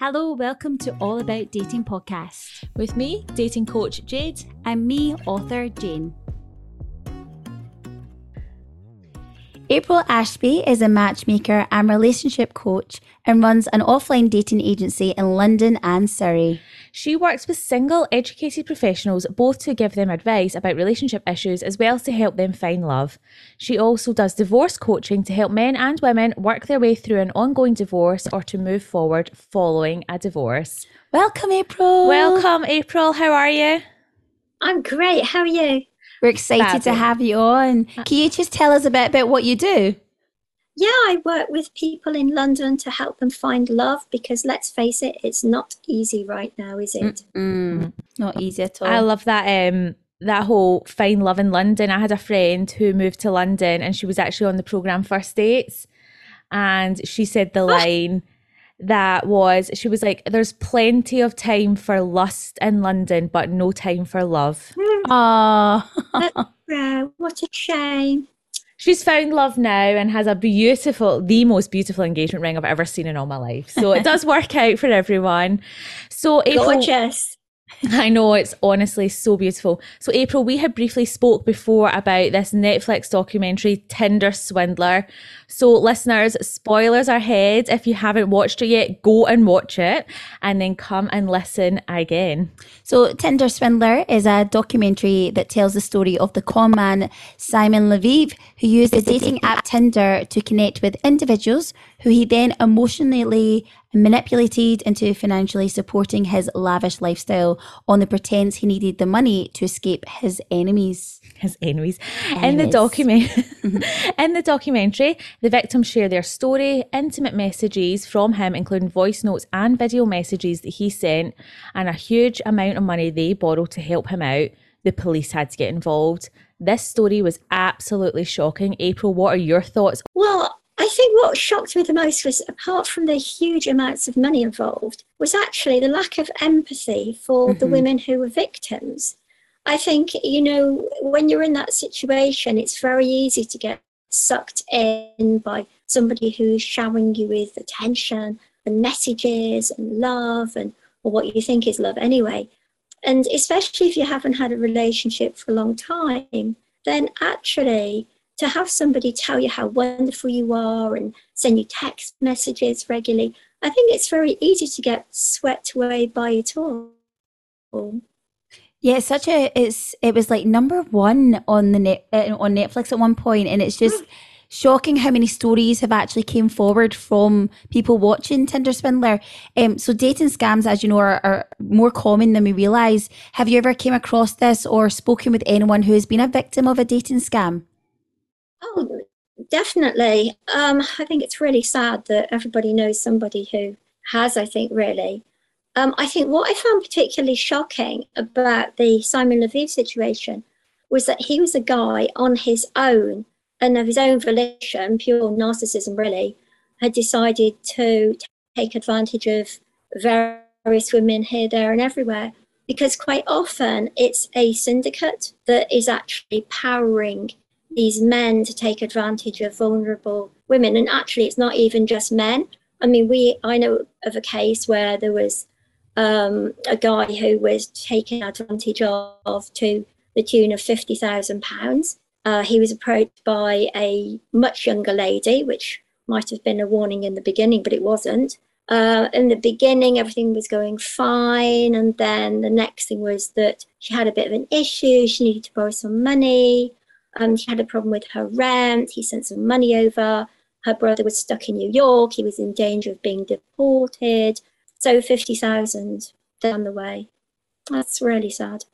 Hello, welcome to All About Dating podcast. With me, dating coach Jade. And me, author Jane. April Ashby is a matchmaker and relationship coach and runs an offline dating agency in London and Surrey. She works with single, educated professionals both to give them advice about relationship issues as well as to help them find love. She also does divorce coaching to help men and women work their way through an ongoing divorce or to move forward following a divorce. Welcome, April. Welcome, April. How are you? I'm great. How are you? We're excited Fabulous. to have you on. Uh, Can you just tell us a bit about what you do? Yeah, I work with people in London to help them find love because let's face it, it's not easy right now, is it? Mm-mm. Not easy at all. I love that um that whole find love in London. I had a friend who moved to London and she was actually on the program First Dates and she said the line that was she was like there's plenty of time for lust in London but no time for love. Oh, what a shame. She's found love now and has a beautiful, the most beautiful engagement ring I've ever seen in all my life. So it does work out for everyone. So April, gorgeous. I know it's honestly so beautiful. So, April, we had briefly spoke before about this Netflix documentary, Tinder Swindler. So, listeners, spoilers ahead. If you haven't watched it yet, go and watch it and then come and listen again. So, Tinder Swindler is a documentary that tells the story of the con man Simon Leviev, who used the dating app Tinder to connect with individuals who he then emotionally manipulated into financially supporting his lavish lifestyle on the pretense he needed the money to escape his enemies. His enemies. enemies. In the document mm-hmm. in the documentary, the victims share their story, intimate messages from him, including voice notes and video messages that he sent, and a huge amount of money they borrowed to help him out. The police had to get involved. This story was absolutely shocking. April, what are your thoughts? Well, I think what shocked me the most was, apart from the huge amounts of money involved, was actually the lack of empathy for mm-hmm. the women who were victims. I think, you know, when you're in that situation, it's very easy to get sucked in by somebody who's showering you with attention and messages and love and or what you think is love anyway. And especially if you haven't had a relationship for a long time, then actually to have somebody tell you how wonderful you are and send you text messages regularly, I think it's very easy to get swept away by it all. Yeah, such a it's it was like number one on the net uh, on Netflix at one point, and it's just shocking how many stories have actually came forward from people watching Tinder Swindler. Um, so dating scams, as you know, are, are more common than we realise. Have you ever came across this or spoken with anyone who has been a victim of a dating scam? Oh, definitely. Um, I think it's really sad that everybody knows somebody who has, I think, really. Um, I think what I found particularly shocking about the Simon Leviev situation was that he was a guy on his own and of his own volition, pure narcissism really, had decided to take advantage of various women here, there, and everywhere. Because quite often it's a syndicate that is actually powering these men to take advantage of vulnerable women. And actually, it's not even just men. I mean, we I know of a case where there was um, a guy who was taken advantage of to the tune of fifty thousand uh, pounds. He was approached by a much younger lady, which might have been a warning in the beginning, but it wasn't. Uh, in the beginning, everything was going fine, and then the next thing was that she had a bit of an issue. She needed to borrow some money. Um, she had a problem with her rent. He sent some money over. Her brother was stuck in New York. He was in danger of being deported. So 50,000 down the way. That's really sad.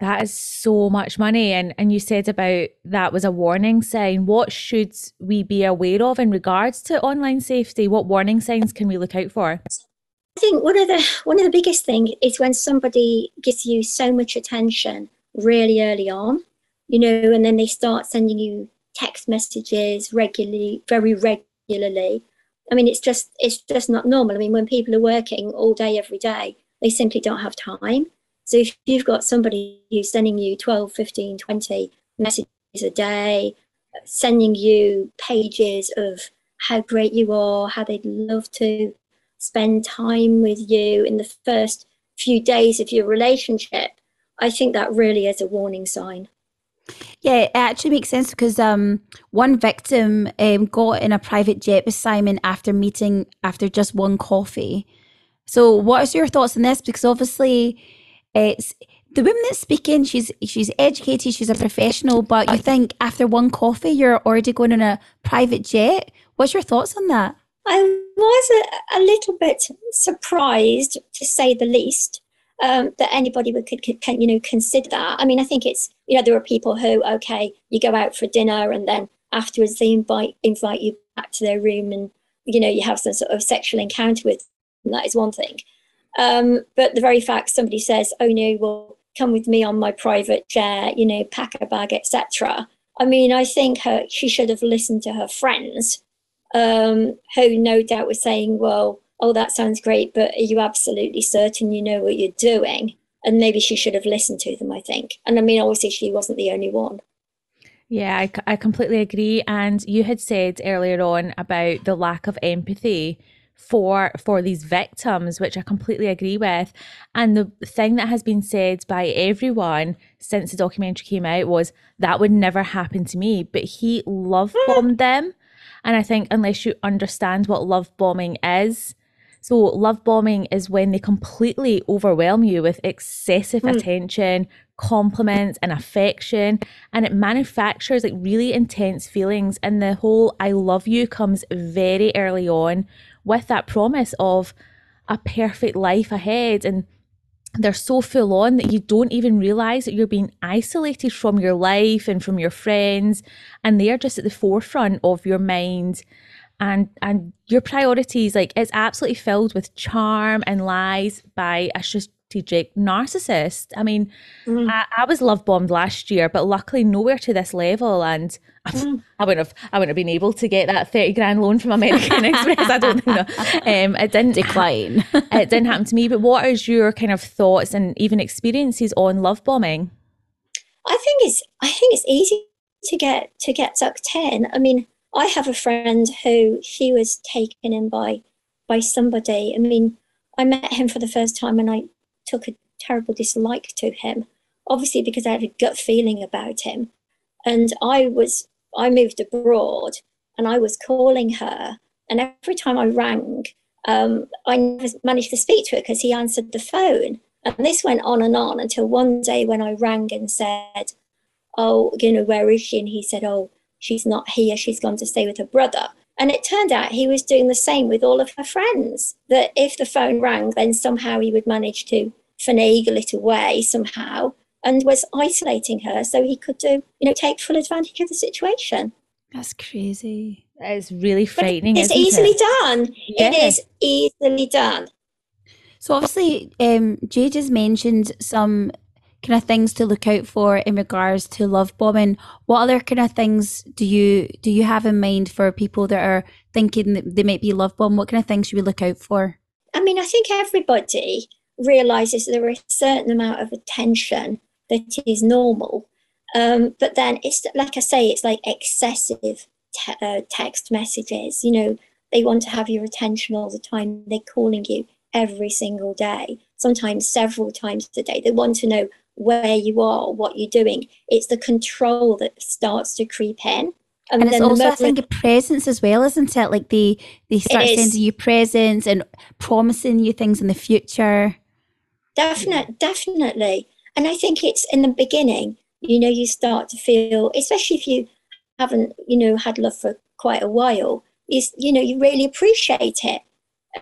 That is so much money. And and you said about that was a warning sign. What should we be aware of in regards to online safety? What warning signs can we look out for? I think one of the one of the biggest things is when somebody gives you so much attention really early on you know, and then they start sending you text messages regularly, very regularly. I mean, it's just it's just not normal. I mean, when people are working all day every day, they simply don't have time. So if you've got somebody who's sending you 12, 15, 20 messages a day, sending you pages of how great you are, how they'd love to spend time with you in the first few days of your relationship, I think that really is a warning sign. Yeah, it actually makes sense because um, one victim um, got in a private jet with Simon after meeting after just one coffee. So, what is your thoughts on this? Because obviously, it's the woman that's speaking. She's she's educated. She's a professional. But you think after one coffee, you're already going on a private jet. What's your thoughts on that? I was a, a little bit surprised, to say the least, um, that anybody would could, can you know consider that. I mean, I think it's you know there are people who okay, you go out for dinner and then afterwards they invite invite you back to their room and you know you have some sort of sexual encounter with. Them. That is one thing. Um, but the very fact somebody says, "Oh no, well, come with me on my private jet," you know, pack a bag, etc. I mean, I think her she should have listened to her friends, um, who no doubt were saying, "Well, oh, that sounds great, but are you absolutely certain you know what you're doing? And maybe she should have listened to them, I think. And I mean, obviously, she wasn't the only one. Yeah, I, I completely agree. And you had said earlier on about the lack of empathy for for these victims which I completely agree with and the thing that has been said by everyone since the documentary came out was that would never happen to me but he love mm. bombed them and I think unless you understand what love bombing is so, love bombing is when they completely overwhelm you with excessive mm. attention, compliments, and affection, and it manufactures like really intense feelings. And the whole I love you comes very early on with that promise of a perfect life ahead. And they're so full on that you don't even realize that you're being isolated from your life and from your friends, and they are just at the forefront of your mind and and your priorities like it's absolutely filled with charm and lies by a strategic narcissist i mean mm. I, I, was love bombed last year but luckily nowhere to this level and mm. I wouldn't have I wouldn't have been able to get that 30 grand loan from American Express. I don't know. Um, it didn't decline. it didn't happen to me. But what is your kind of thoughts and even experiences on love bombing? I think it's I think it's easy to get to get sucked in. I mean, I have a friend who he was taken in by by somebody. I mean, I met him for the first time and I took a terrible dislike to him, obviously because I had a gut feeling about him. And I was I moved abroad and I was calling her, and every time I rang, um, I never managed to speak to her because he answered the phone. And this went on and on until one day when I rang and said, "Oh, you know, where is she?" And he said, "Oh." She's not here, she's gone to stay with her brother. And it turned out he was doing the same with all of her friends. That if the phone rang, then somehow he would manage to finagle it away somehow and was isolating her so he could do, you know, take full advantage of the situation. That's crazy. That is really frightening. But it's easily it? done. Yeah. It is easily done. So obviously, um, Jade has mentioned some kind of things to look out for in regards to love bombing? What other kind of things do you do you have in mind for people that are thinking that they might be love bomb what kind of things should we look out for? I mean i think everybody realizes there is a certain amount of attention that is normal um, but then it's like i say it's like excessive te- uh, text messages you know they want to have your attention all the time they're calling you every single day sometimes several times a day they want to know where you are, what you're doing. It's the control that starts to creep in. And, and it's also, I think, a presence as well, isn't it? Like they they start sending you presents and promising you things in the future. Definitely, definitely. And I think it's in the beginning, you know, you start to feel, especially if you haven't, you know, had love for quite a while, is you know, you really appreciate it.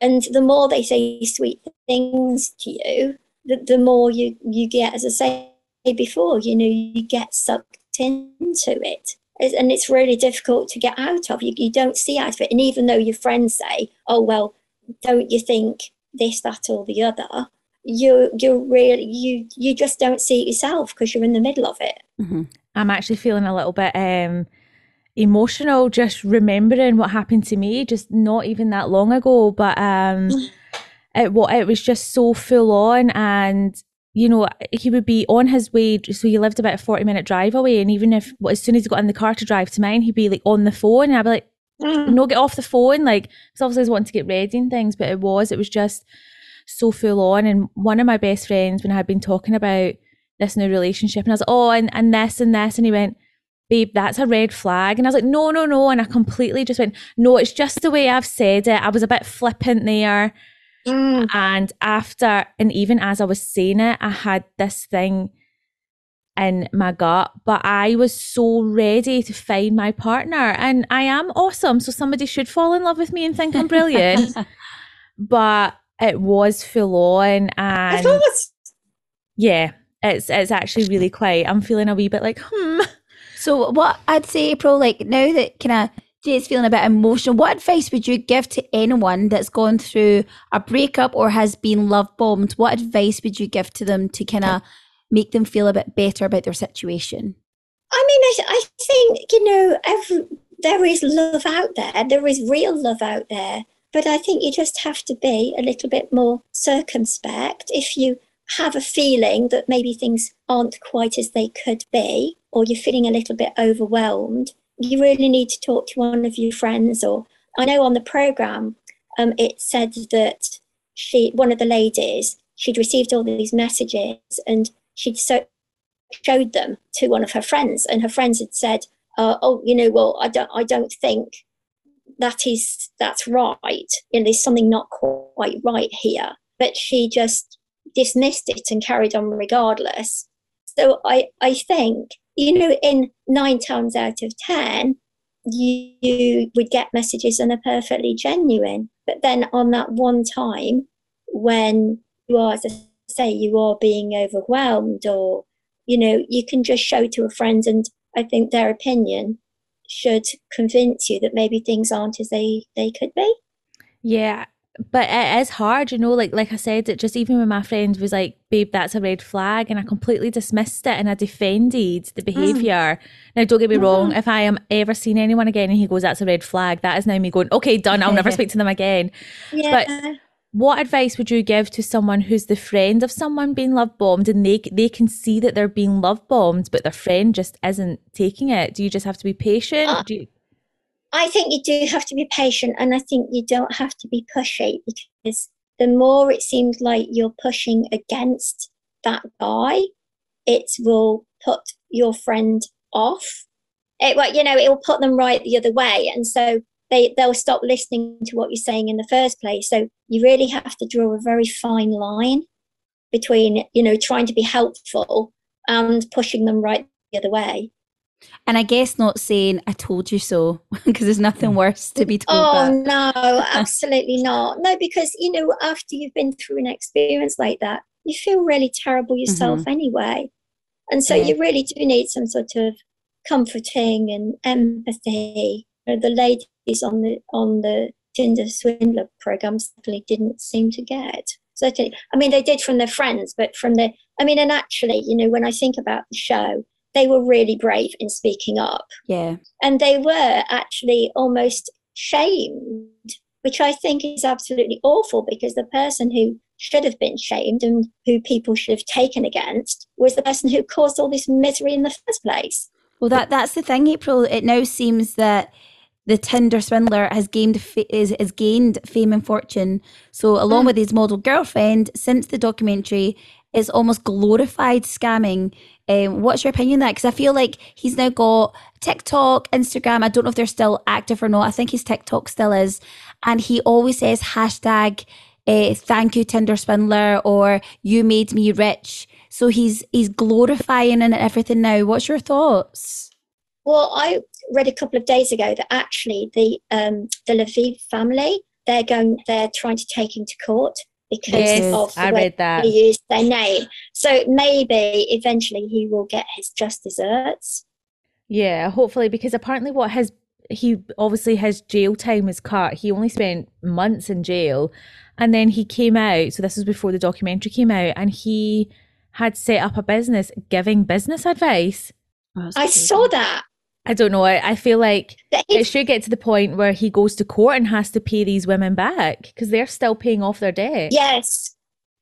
And the more they say sweet things to you, the, the more you, you get, as I say before, you know, you get sucked into it. And it's really difficult to get out of. You, you don't see out of it. And even though your friends say, oh, well, don't you think this, that, or the other? you you're really you you just don't see it yourself because you're in the middle of it mm-hmm. i'm actually feeling a little bit um emotional just remembering what happened to me just not even that long ago but um it what it was just so full on and you know he would be on his way so he lived about a 40 minute drive away and even if as soon as he got in the car to drive to mine he'd be like on the phone and I'd be like mm. no get off the phone. Like, because obviously I was wanting to get ready and things, but it was, it was just so full on. And one of my best friends, when I had been talking about this new relationship, and I was like, oh, and, and this and this, and he went, babe, that's a red flag. And I was like, no, no, no. And I completely just went, no, it's just the way I've said it. I was a bit flippant there. Mm. And after, and even as I was saying it, I had this thing in my gut, but I was so ready to find my partner. And I am awesome. So somebody should fall in love with me and think I'm brilliant. but it was full on and yeah, it's it's actually really quite I'm feeling a wee bit like, hmm. So what I'd say, April, like now that kind of Jay's feeling a bit emotional, what advice would you give to anyone that's gone through a breakup or has been love bombed? What advice would you give to them to kind of make them feel a bit better about their situation? I mean, I, I think, you know, every, there is love out there, there is real love out there. But I think you just have to be a little bit more circumspect. If you have a feeling that maybe things aren't quite as they could be, or you're feeling a little bit overwhelmed, you really need to talk to one of your friends. Or I know on the program, um, it said that she, one of the ladies, she'd received all these messages and she'd so showed them to one of her friends, and her friends had said, uh, "Oh, you know, well, I don't, I don't think that is that's right. You know, there's something not quite right here." But she just dismissed it and carried on regardless. So I, I think you know, in nine times out of 10, you, you would get messages and are perfectly genuine. But then on that one time when you are, as I say, you are being overwhelmed or, you know, you can just show to a friend and I think their opinion should convince you that maybe things aren't as they, they could be. Yeah, but it is hard, you know, like like I said, it just even when my friend was like, babe, that's a red flag, and I completely dismissed it and I defended the behaviour. Mm. Now don't get me mm. wrong, if I am ever seeing anyone again and he goes, That's a red flag, that is now me going, Okay, done, I'll never speak to them again. Yeah. But what advice would you give to someone who's the friend of someone being love bombed and they they can see that they're being love bombed, but their friend just isn't taking it? Do you just have to be patient? Uh, you- I think you do have to be patient and I think you don't have to be pushy because the more it seems like you're pushing against that guy, it will put your friend off. It well, you know, it will put them right the other way. And so they, they'll stop listening to what you're saying in the first place. So you really have to draw a very fine line between, you know, trying to be helpful and pushing them right the other way. And I guess not saying "I told you so" because there's nothing mm. worse to be told. Oh no, absolutely not. No, because you know after you've been through an experience like that, you feel really terrible yourself mm-hmm. anyway, and so yeah. you really do need some sort of comforting and empathy. You know, the ladies on the on the Tinder swindler program certainly didn't seem to get. Certainly, I mean they did from their friends, but from the I mean, and actually, you know, when I think about the show they were really brave in speaking up. Yeah. And they were actually almost shamed, which I think is absolutely awful because the person who should have been shamed and who people should have taken against was the person who caused all this misery in the first place. Well, that that's the thing, April. It now seems that the Tinder swindler has gained is has gained fame and fortune. So, along mm. with his model girlfriend, since the documentary, is almost glorified scamming. Um, what's your opinion on that? Because I feel like he's now got TikTok, Instagram. I don't know if they're still active or not. I think his TikTok still is. And he always says hashtag uh, thank you Tinder swindler or you made me rich. So he's he's glorifying and everything now. What's your thoughts? Well, I read a couple of days ago that actually the um, the Leviev family they're going they're trying to take him to court because yes, of the I way read that. he used their name. So maybe eventually he will get his just desserts. Yeah, hopefully, because apparently what his he obviously his jail time was cut. He only spent months in jail, and then he came out. So this was before the documentary came out, and he had set up a business giving business advice. Oh, I saw that. I don't know. I, I feel like it should get to the point where he goes to court and has to pay these women back because they're still paying off their debt. Yes,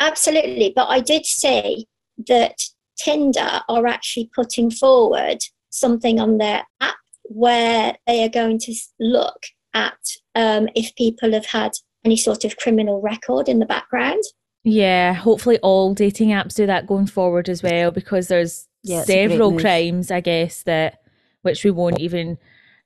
absolutely. But I did say that Tinder are actually putting forward something on their app where they are going to look at um, if people have had any sort of criminal record in the background. Yeah, hopefully all dating apps do that going forward as well because there's yeah, several crimes, I guess, that which we won't even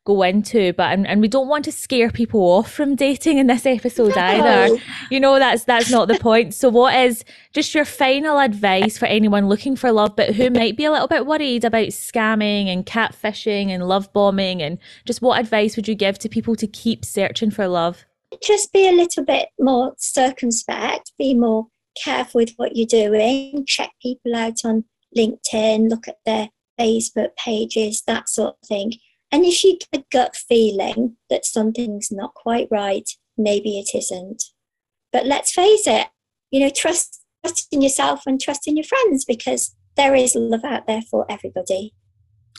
go into but and, and we don't want to scare people off from dating in this episode no. either. You know that's that's not the point. So what is just your final advice for anyone looking for love but who might be a little bit worried about scamming and catfishing and love bombing? And just what advice would you give to people to keep searching for love? Just be a little bit more circumspect be more careful with what you're doing check people out on linkedin look at their facebook pages that sort of thing and if you get a gut feeling that something's not quite right, maybe it isn't. But let's face it, you know, trust, trust in yourself and trust in your friends because there is love out there for everybody.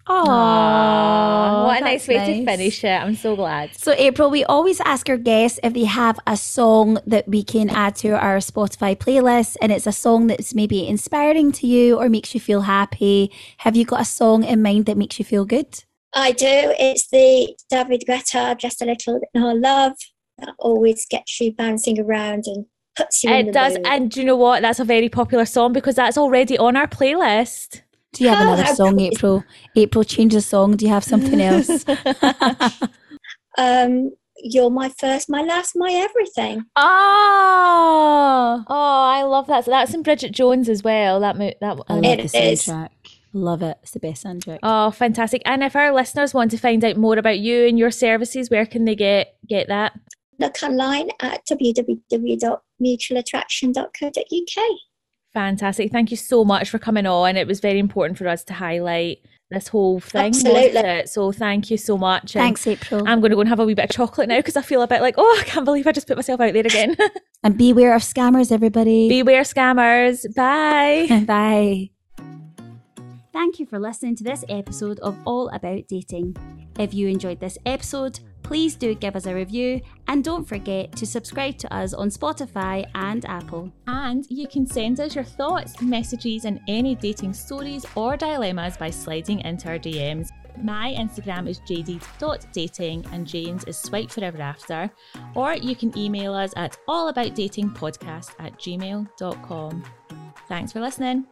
Oh, what a nice way nice. to finish it. I'm so glad. So, April, we always ask our guests if they have a song that we can add to our Spotify playlist, and it's a song that's maybe inspiring to you or makes you feel happy. Have you got a song in mind that makes you feel good? I do. It's the David Guetta, Just a Little Bit More Love. That always gets you bouncing around and puts you it in the does. Mood. And do you know what? That's a very popular song because that's already on our playlist. Do you have another song, April? April, change the song. Do you have something else? um, you're my first, my last, my everything. Oh, oh, I love that. So that's in Bridget Jones as well. That mo- that I love the soundtrack. Love it. It's the best soundtrack. Oh, fantastic. And if our listeners want to find out more about you and your services, where can they get get that? Look online at www.mutualattraction.co.uk. Fantastic. Thank you so much for coming on. It was very important for us to highlight this whole thing. Absolutely. So thank you so much. Thanks, April. I'm going to go and have a wee bit of chocolate now because I feel a bit like, oh, I can't believe I just put myself out there again. and beware of scammers, everybody. Beware scammers. Bye. Bye. Thank you for listening to this episode of All About Dating. If you enjoyed this episode, please do give us a review and don't forget to subscribe to us on Spotify and Apple. And you can send us your thoughts, messages, and any dating stories or dilemmas by sliding into our DMs. My Instagram is jd.dating and Jane's is swipe forever after. Or you can email us at allaboutdatingpodcast at gmail.com. Thanks for listening.